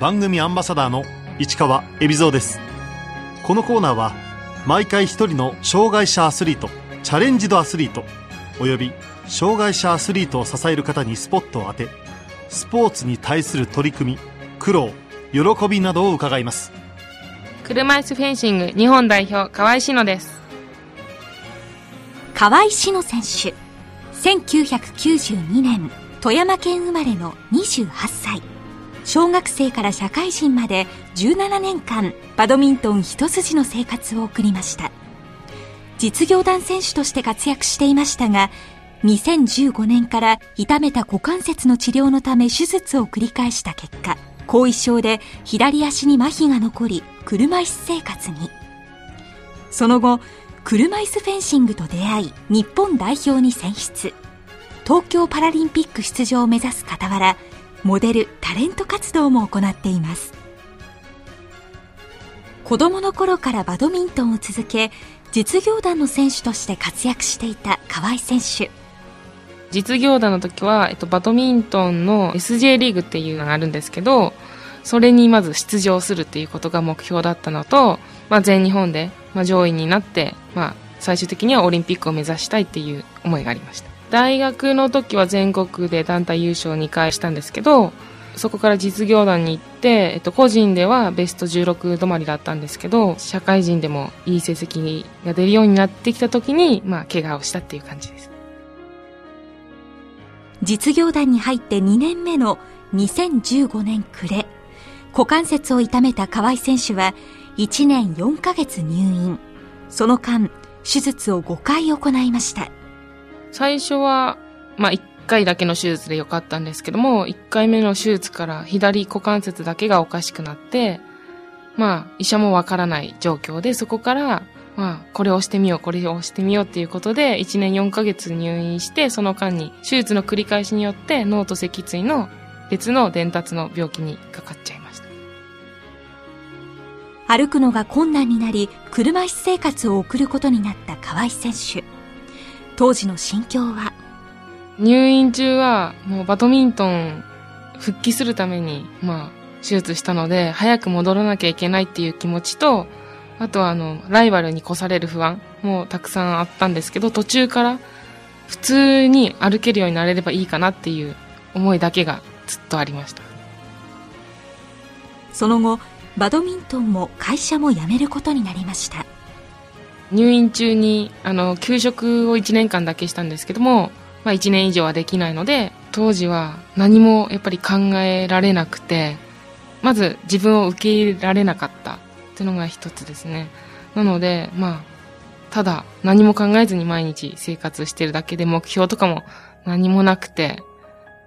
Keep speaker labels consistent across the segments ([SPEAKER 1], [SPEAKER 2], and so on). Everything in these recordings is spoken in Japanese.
[SPEAKER 1] 番組アンバサダーの市川恵比蔵です。このコーナーは毎回一人の障害者アスリートチャレンジドアスリートおよび障害者アスリートを支える方にスポットを当てスポーツに対する取り組み苦労喜びなどを伺います。
[SPEAKER 2] 車椅子フェンシング日本代表河合志乃です。
[SPEAKER 3] 河合志乃選手1992年富山県生まれの28歳小学生から社会人まで17年間バドミントン一筋の生活を送りました。実業団選手として活躍していましたが2015年から痛めた股関節の治療のため手術を繰り返した結果後遺症で左足に麻痺が残り車椅子生活に。その後車椅子フェンシングと出会い日本代表に選出。東京パラリンピック出場を目指す傍らモデルタレント活動も行っています。子供の頃からバドミントンを続け実業団の選手として活躍していた河合選手。
[SPEAKER 2] 実業団の時は、えっと、バドミントンの SJ リーグっていうのがあるんですけどそれにまず出場するっていうことが目標だったのと、まあ、全日本で、まあ、上位になって、まあ、最終的にはオリンピックを目指したいっていう思いがありました。大学の時は全国で団体優勝2回したんですけどそこから実業団に行って、えっと、個人ではベスト16止まりだったんですけど社会人でもいい成績が出るようになってきた時に、まあ、怪我をしたっていう感じです。
[SPEAKER 3] 実業団に入って2年目の2015年暮れ股関節を痛めた河合選手は1年4ヶ月入院。その間手術を5回行いました。
[SPEAKER 2] 最初は、まあ、1回だけの手術でよかったんですけども、1回目の手術から左股関節だけがおかしくなって、まあ、医者もわからない状況で、そこから、まあ、これをしてみよう、これをしてみようっていうことで、1年4ヶ月入院して、その間に手術の繰り返しによって脳と脊椎の別の伝達の病気にかかっちゃいました。
[SPEAKER 3] 歩くのが困難になり、車椅子生活を送ることになった河合選手。当時の心境は？
[SPEAKER 2] 入院中はもうバドミントン復帰するために、まあ、手術したので、早く戻らなきゃいけないっていう気持ちと、あとはあの、ライバルに越される不安もたくさんあったんですけど、途中から普通に歩けるようになれればいいかなっていう思いだけがずっとありました。
[SPEAKER 3] その後、バドミントンも会社も辞めることになりました。
[SPEAKER 2] 入院中にあの休職を1年間だけしたんですけども、まあ、1年以上はできないので当時は何もやっぱり考えられなくてまず自分を受け入れられなかったっていうのが一つですね。なのでまあただ何も考えずに毎日生活してるだけで目標とかも何もなくて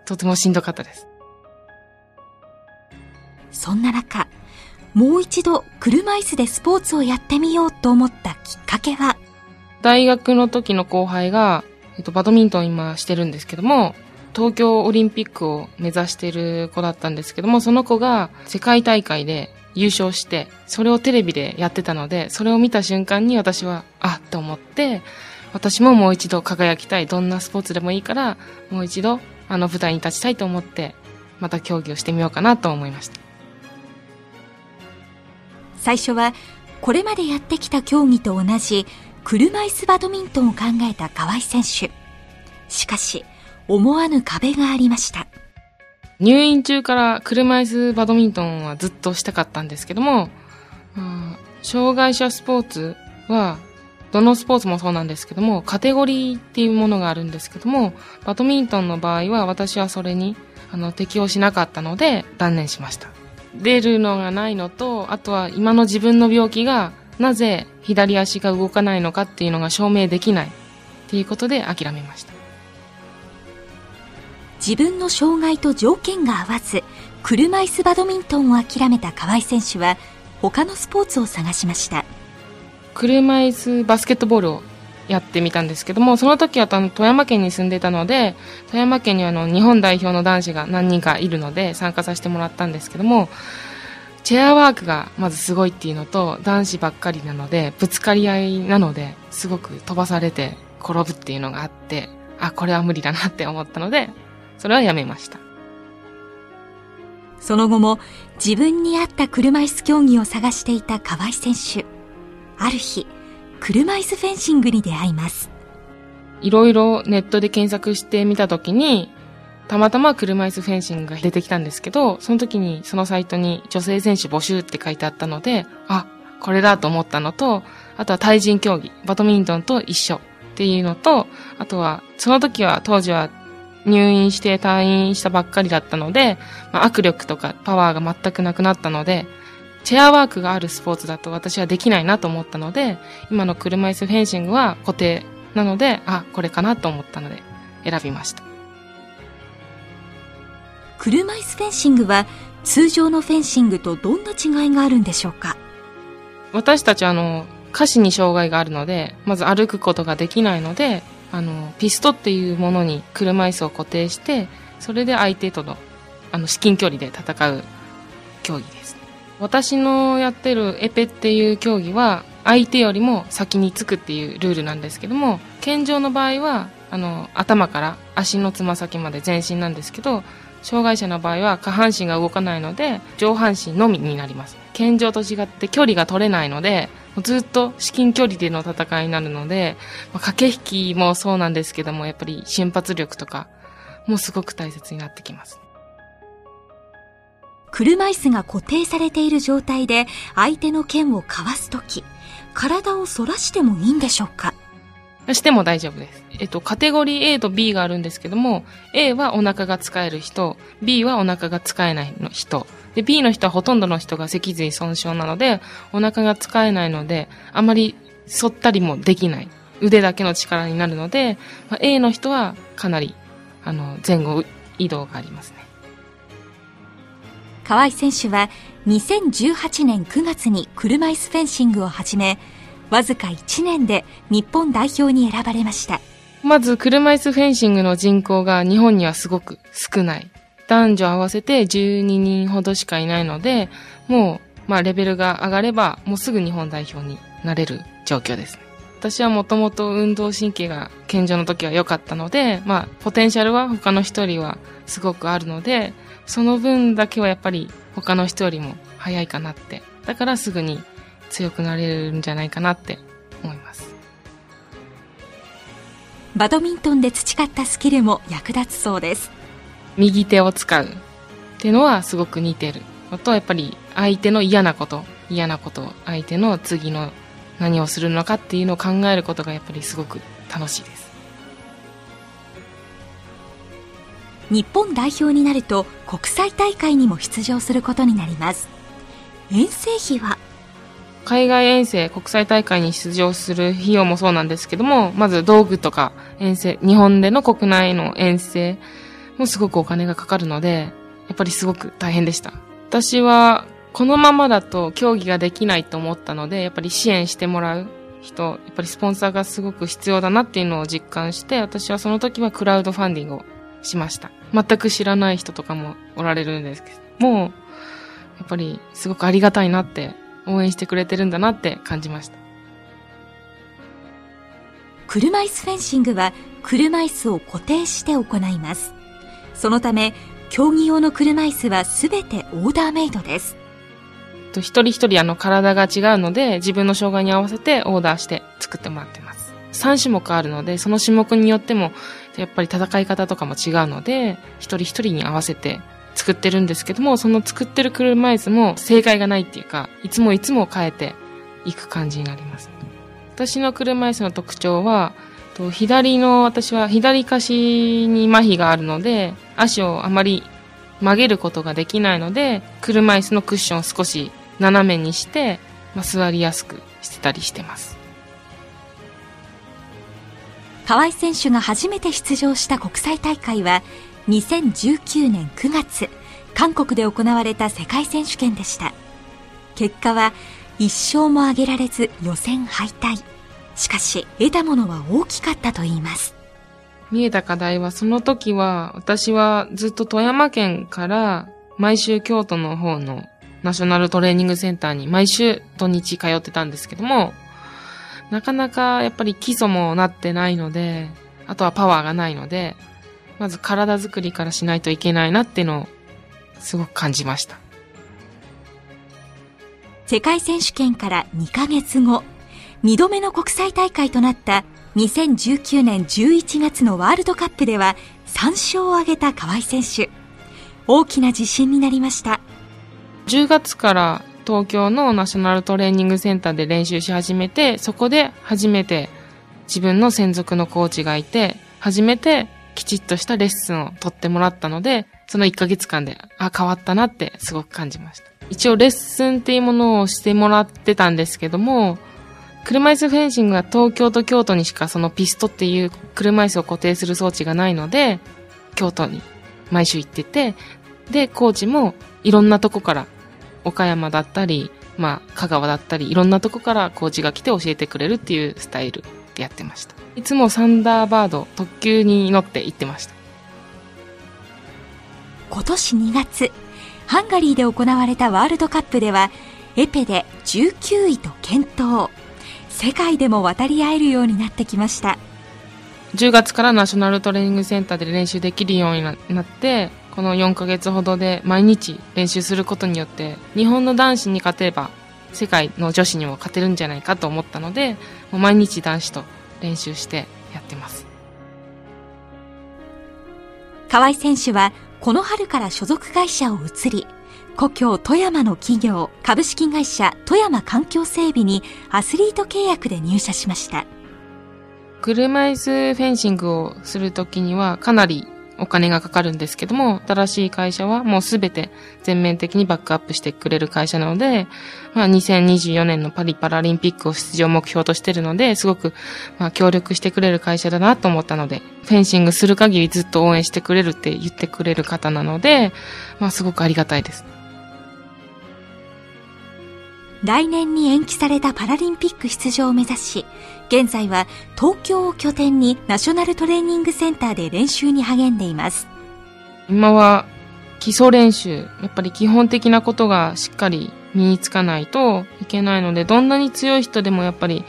[SPEAKER 2] とてもしんどかったです。
[SPEAKER 3] そんな中もう一度車椅子でスポーツをやってみようと思ったきっかけは？
[SPEAKER 2] 大学の時の後輩が、えっと、バドミントン今してるんですけども、東京オリンピックを目指してる子だったんですけども、その子が世界大会で優勝して、それをテレビでやってたので、それを見た瞬間に私は、あっと思って、私ももう一度輝きたい。どんなスポーツでもいいから、もう一度あの舞台に立ちたいと思って、また競技をしてみようかなと思いました。
[SPEAKER 3] 最初はこれまでやってきた競技と同じ車椅子バドミントンを考えた河合選手。しかし思わぬ壁がありました。
[SPEAKER 2] 入院中から車椅子バドミントンはずっとしたかったんですけども、障害者スポーツはどのスポーツもそうなんですけどもカテゴリーっていうものがあるんですけどもバドミントンの場合は私はそれにあの適応しなかったので断念しました。出るのがないのと、あとは今の自分の病気がなぜ左足が動かないのかっていうのが証明できないっていうことで諦めました。
[SPEAKER 3] 自分の障害と条件が合わず、車椅子バドミントンを諦めた河合選手は、他のスポーツを探しました。
[SPEAKER 2] 車椅子バスケットボールをやってみたんですけども、その時は富山県に住んでたので、富山県にはあの日本代表の男子が何人かいるので参加させてもらったんですけども、チェアワークがまずすごいっていうのと、男子ばっかりなので、ぶつかり合いなので、すごく飛ばされて転ぶっていうのがあって、あ、これは無理だなって思ったので、それはやめました。
[SPEAKER 3] その後も自分に合った車椅子競技を探していた河合選手。ある日、車椅子フェンシングに出会います。
[SPEAKER 2] いろいろネットで検索してみたときに、たまたま車椅子フェンシングが出てきたんですけど、その時にそのサイトに女性選手募集って書いてあったので、あ、これだと思ったのと、あとは対人競技、バドミントンと一緒っていうのと、あとは、その時は当時は入院して退院したばっかりだったので、まあ、握力とかパワーが全くなくなったので、チェアワークがあるスポーツだと私はできないなと思ったので、今の車椅子フェンシングは固定なので、あ、これかなと思ったので選びました。
[SPEAKER 3] 車椅子フェンシングは通常のフェンシングとどんな違いがあるんでしょうか？
[SPEAKER 2] 私たちあの、下肢に障害があるので、まず歩くことができないので、あの、ピストっていうものに車椅子を固定して、それで相手との、あの、至近距離で戦う競技です。私のやってるエペっていう競技は相手よりも先につくっていうルールなんですけども健常の場合はあの頭から足のつま先まで全身なんですけど障害者の場合は下半身が動かないので上半身のみになります。健常と違って距離が取れないのでずっと至近距離での戦いになるので、まあ、駆け引きもそうなんですけどもやっぱり瞬発力とかもすごく大切になってきます。
[SPEAKER 3] 車椅子が固定されている状態で相手の剣をかわすとき、体を反らしてもいいんでしょうか？
[SPEAKER 2] しても大丈夫です。えっと、カテゴリー A と B があるんですけども、A はお腹が使える人、B はお腹が使えないの人。で、B の人はほとんどの人が脊髄損傷なので、お腹が使えないので、あまり反ったりもできない。腕だけの力になるので、まあ、A の人はかなり、あの、前後移動がありますね。
[SPEAKER 3] 河合選手は2018年9月に車椅子フェンシングを始め、わずか1年で日本代表に選ばれました。
[SPEAKER 2] まず車椅子フェンシングの人口が日本にはすごく少ない。男女合わせて12人ほどしかいないので、もう、まあレベルが上がれば、もうすぐ日本代表になれる状況ですね。私はもともと運動神経が健常の時は良かったので、まあ、ポテンシャルは他の人よりはすごくあるので、その分だけはやっぱり他の人よりも早いかなって。だからすぐに強くなれるんじゃないかなって思います。
[SPEAKER 3] バドミントンで培ったスキルも役立つそうです。
[SPEAKER 2] 右手を使うっていうのはすごく似てるのと、やっぱり相手の嫌なこと、嫌なこと、相手の次の何をするのかっていうのを考えることがやっぱりすごく楽しいです。
[SPEAKER 3] 日本代表になると国際大会にも出場することになります遠征費は？
[SPEAKER 2] 海外遠征、国際大会に出場する費用もそうなんですけども、まず道具とか遠征、日本での国内の遠征もすごくお金がかかるので、やっぱりすごく大変でした。私はこのままだと競技ができないと思ったので、やっぱり支援してもらう人、やっぱりスポンサーがすごく必要だなっていうのを実感して、私はその時はクラウドファンディングをしました。全く知らない人とかもおられるんですけどもう、やっぱりすごくありがたいなって、応援してくれてるんだなって感じました。
[SPEAKER 3] 車椅子フェンシングは車椅子を固定して行います。そのため、競技用の車椅子はすべてオーダーメイドです。
[SPEAKER 2] と一人一人あの体が違うので自分の障害に合わせてオーダーして作ってもらってます。3種目あるので、その種目によってもやっぱり戦い方とかも違うので、一人一人に合わせて作ってるんですけども、その作ってる車椅子も正解がないっていうか、いつもいつも変えていく感じになります。私の車椅子の特徴は、左の私は左下肢に麻痺があるので、足をあまり曲げることができないので、車椅子のクッションを少し斜めにして、まあ、座りやすくしてたりしてます。
[SPEAKER 3] 河合選手が初めて出場した国際大会は2019年9月韓国で行われた世界選手権でした。結果は1勝も挙げられず予選敗退。しかし得たものは大きかったといいます。
[SPEAKER 2] 見えた課題はその時は私はずっと富山県から毎週京都の方のナショナルトレーニングセンターに毎週土日通ってたんですけどもなかなかやっぱり基礎もなってないので、あとはパワーがないので、まず体作りからしないといけないなっていうのをすごく感じました。
[SPEAKER 3] 世界選手権から2ヶ月後、2度目の国際大会となった2019年11月のワールドカップでは3勝を挙げた河合選手。大きな自信になりました。
[SPEAKER 2] 10月から東京のナショナルトレーニングセンターで練習し始めて、そこで初めて自分の専属のコーチがいて、初めてきちっとしたレッスンを取ってもらったので、その1ヶ月間で、あ、変わったなってすごく感じました。一応レッスンっていうものをしてもらってたんですけども、車椅子フェンシングは東京と京都にしかそのピストっていう車椅子を固定する装置がないので、京都に毎週行ってて、で、コーチもいろんなとこから岡山だったり、まあ、香川だったり、いろんなとこからコーチが来て教えてくれるっていうスタイルでやってました。いつもサンダーバード、特急に乗って行ってました。
[SPEAKER 3] 今年2月、ハンガリーで行われたワールドカップでは、エペで19位と健闘。世界でも渡り合えるようになってきました。
[SPEAKER 2] 10月からナショナルトレーニングセンターで練習できるようにななって、この4ヶ月ほどで毎日練習することによって、日本の男子に勝てば、世界の女子にも勝てるんじゃないかと思ったので、もう毎日男子と練習してやってます。
[SPEAKER 3] 河合選手はこの春から所属会社を移り、故郷富山の企業株式会社富山環境整備にアスリート契約で入社しました。
[SPEAKER 2] 車椅子フェンシングをするときにはかなりお金がかかるんですけども、新しい会社はもうすべて全面的にバックアップしてくれる会社なので、まあ2024年のパリパラリンピックを出場目標としてるので、すごくまあ協力してくれる会社だなと思ったので、フェンシングする限りずっと応援してくれるって言ってくれる方なので、まあすごくありがたいです。
[SPEAKER 3] 来年に延期されたパラリンピック出場を目指し、現在は東京を拠点にナショナルトレーニングセンターで練習に励んでいます。
[SPEAKER 2] 今は基礎練習、やっぱり基本的なことがしっかり身につかないといけないので、どんなに強い人でもやっぱり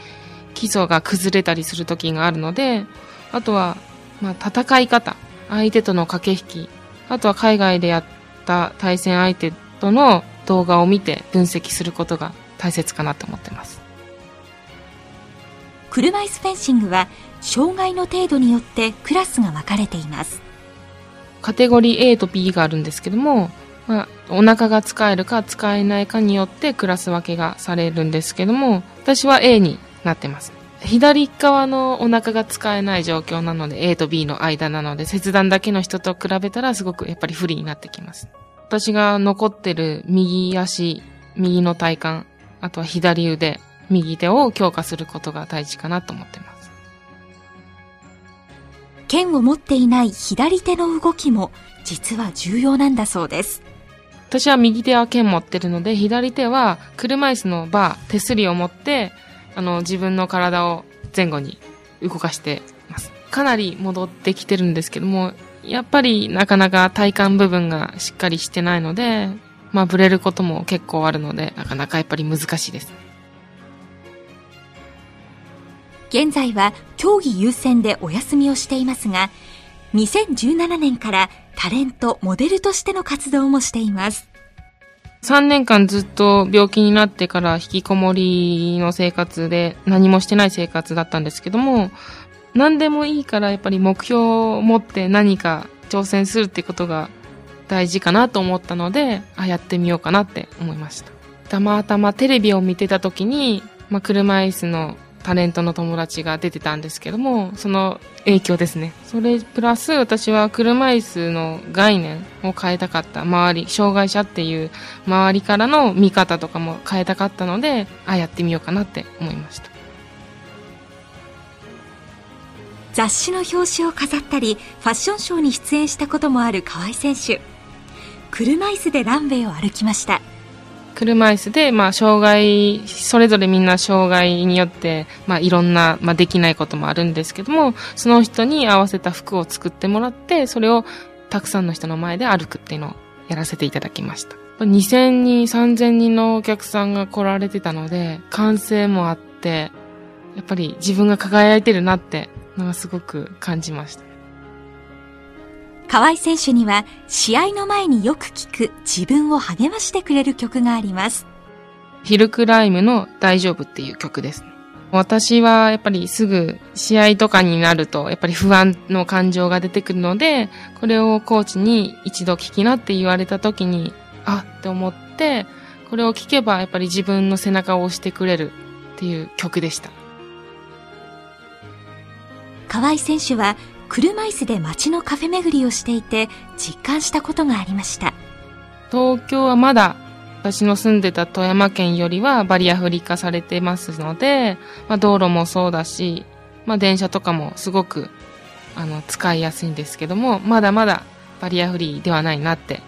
[SPEAKER 2] 基礎が崩れたりする時があるので、あとは、まあ、戦い方、相手との駆け引き、あとは海外でやった対戦相手との動画を見て分析することが大切かなと思ってます。
[SPEAKER 3] 車椅子フェンシングは障害の程度によってクラスが分かれています。
[SPEAKER 2] カテゴリー A と B があるんですけども、まあ、お腹が使えるか使えないかによってクラス分けがされるんですけども、私は A になってます。左側のお腹が使えない状況なので A と B の間なので切断だけの人と比べたらすごくやっぱり不利になってきます。私が残ってる右足、右の体幹、あとは左腕、右手を強化することが大事かなと思ってます。
[SPEAKER 3] 剣を持っていない左手の動きも実は重要なんだそうです。
[SPEAKER 2] 私は右手は剣持ってるので、左手は車椅子のバー、手すりを持って、あの、自分の体を前後に動かしてます。かなり戻ってきてるんですけども、やっぱりなかなか体幹部分がしっかりしてないので、まあ、ブレることも結構あるので、なかなかやっぱり難しいです。
[SPEAKER 3] 現在は競技優先でお休みをしていますが、2017年からタレント、モデルとしての活動もしています。
[SPEAKER 2] 3年間ずっと病気になってから引きこもりの生活で何もしてない生活だったんですけども、何でもいいからやっぱり目標を持って何か挑戦するってことが大事かなと思ったので、あ、やってみようかなって思いました。たまたまテレビを見てた時に、まあ、車椅子のタレントの友達が出てたんですけども、その影響ですね。それプラス私は車椅子の概念を変えたかった。周り、障害者っていう周りからの見方とかも変えたかったので、あ、やってみようかなって思いました。
[SPEAKER 3] 雑誌の表紙を飾ったり、ファッションショーに出演したこともある河合選手。車椅子でランウェイを歩きました。
[SPEAKER 2] 車椅子で、まあ、障害、それぞれみんな障害によって、まあ、いろんな、まあ、できないこともあるんですけども、その人に合わせた服を作ってもらって、それをたくさんの人の前で歩くっていうのをやらせていただきました。2000人、3000人のお客さんが来られてたので、歓声もあって、やっぱり自分が輝いてるなって、のがすごく感じました。
[SPEAKER 3] 河合選手には試合の前によく聴く自分を励ましてくれる曲があります。
[SPEAKER 2] ヒルクライムの大丈夫っていう曲です。私はやっぱりすぐ試合とかになるとやっぱり不安の感情が出てくるので、これをコーチに一度聞きなって言われた時に、あって思って、これを聞けばやっぱり自分の背中を押してくれるっていう曲でした。
[SPEAKER 3] 河合選手は車椅子で街のカフェ巡りをしていて実感したことがありました。
[SPEAKER 2] 東京はまだ私の住んでた富山県よりはバリアフリー化されてますので、まあ、道路もそうだし、まあ、電車とかもすごくあの使いやすいんですけどもまだまだバリアフリーではないなって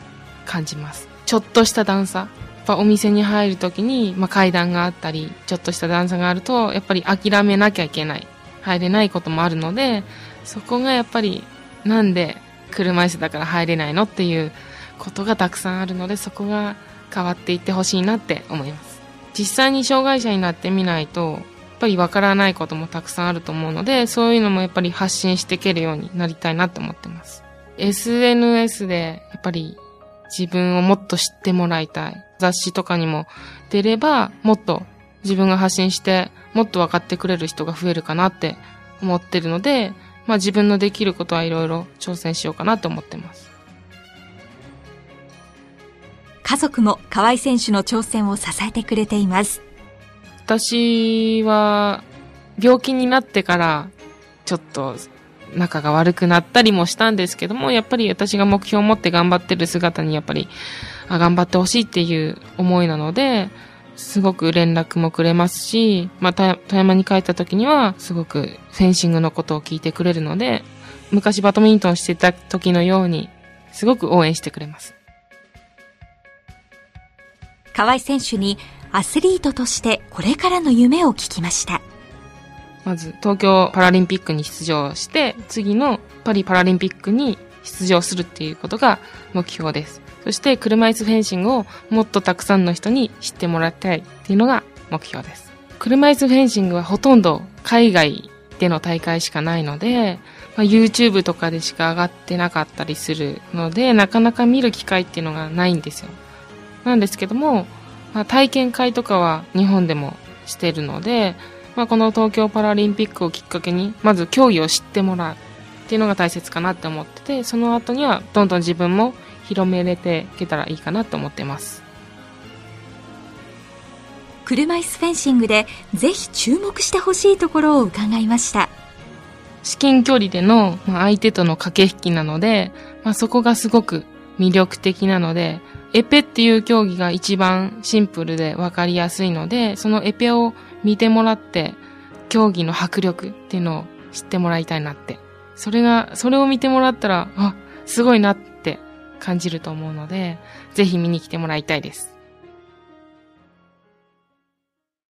[SPEAKER 2] 感じます。ちょっとした段差。やっぱお店に入るときに、まあ、階段があったりちょっとした段差があるとやっぱり諦めなきゃいけない。入れないこともあるのでそこがやっぱりなんで車椅子だから入れないのっていうことがたくさんあるのでそこが変わっていってほしいなって思います。実際に障害者になってみないと、やっぱりわからないこともたくさんあると思うので、そういうのもやっぱり発信していけるようになりたいなって思ってます。SNS でやっぱり自分をもっと知ってもらいたい。雑誌とかにも出れば、もっと自分が発信して、もっと分かってくれる人が増えるかなって思ってるので、まあ自分のできることはいろいろ挑戦しようかなと思ってます。
[SPEAKER 3] 家族も河合選手の挑戦を支えてくれています。
[SPEAKER 2] 私は病気になってからちょっと仲が悪くなったりもしたんですけども、やっぱり私が目標を持って頑張ってる姿にやっぱりあ頑張ってほしいっていう思いなので、すごく連絡もくれますし、また富山に帰った時にはすごくフェンシングのことを聞いてくれるので、昔バドミントンしてた時のようにすごく応援してくれます。
[SPEAKER 3] 河合選手にアスリートとしてこれからの夢を聞きました。
[SPEAKER 2] まず東京パラリンピックに出場して、次のパリパラリンピックに出場するっていうことが目標です。そして車椅子フェンシングをもっとたくさんの人に知ってもらいたいっていうのが目標です。車椅子フェンシングはほとんど海外での大会しかないので、まあ、YouTube とかでしか上がってなかったりするので、なかなか見る機会っていうのがないんですよ。なんですけども、まあ、体験会とかは日本でもしてるので、まあ、この東京パラリンピックをきっかけに、まず競技を知ってもらうっていうのが大切かなって思ってて、その後にはどんどん自分も広めれていけたらいいかなと思ってます。
[SPEAKER 3] 車椅子フェンシングでぜひ注目してほしいところを伺いました。
[SPEAKER 2] 至近距離での相手との駆け引きなので、まあ、そこがすごく魅力的なので、エペっていう競技が一番シンプルで分かりやすいので、そのエペを見てもらって、競技の迫力っていうのを知ってもらいたいなって。それが、それを見てもらったら、あ、すごいなって感じると思うので、ぜひ見に来てもらいたいです。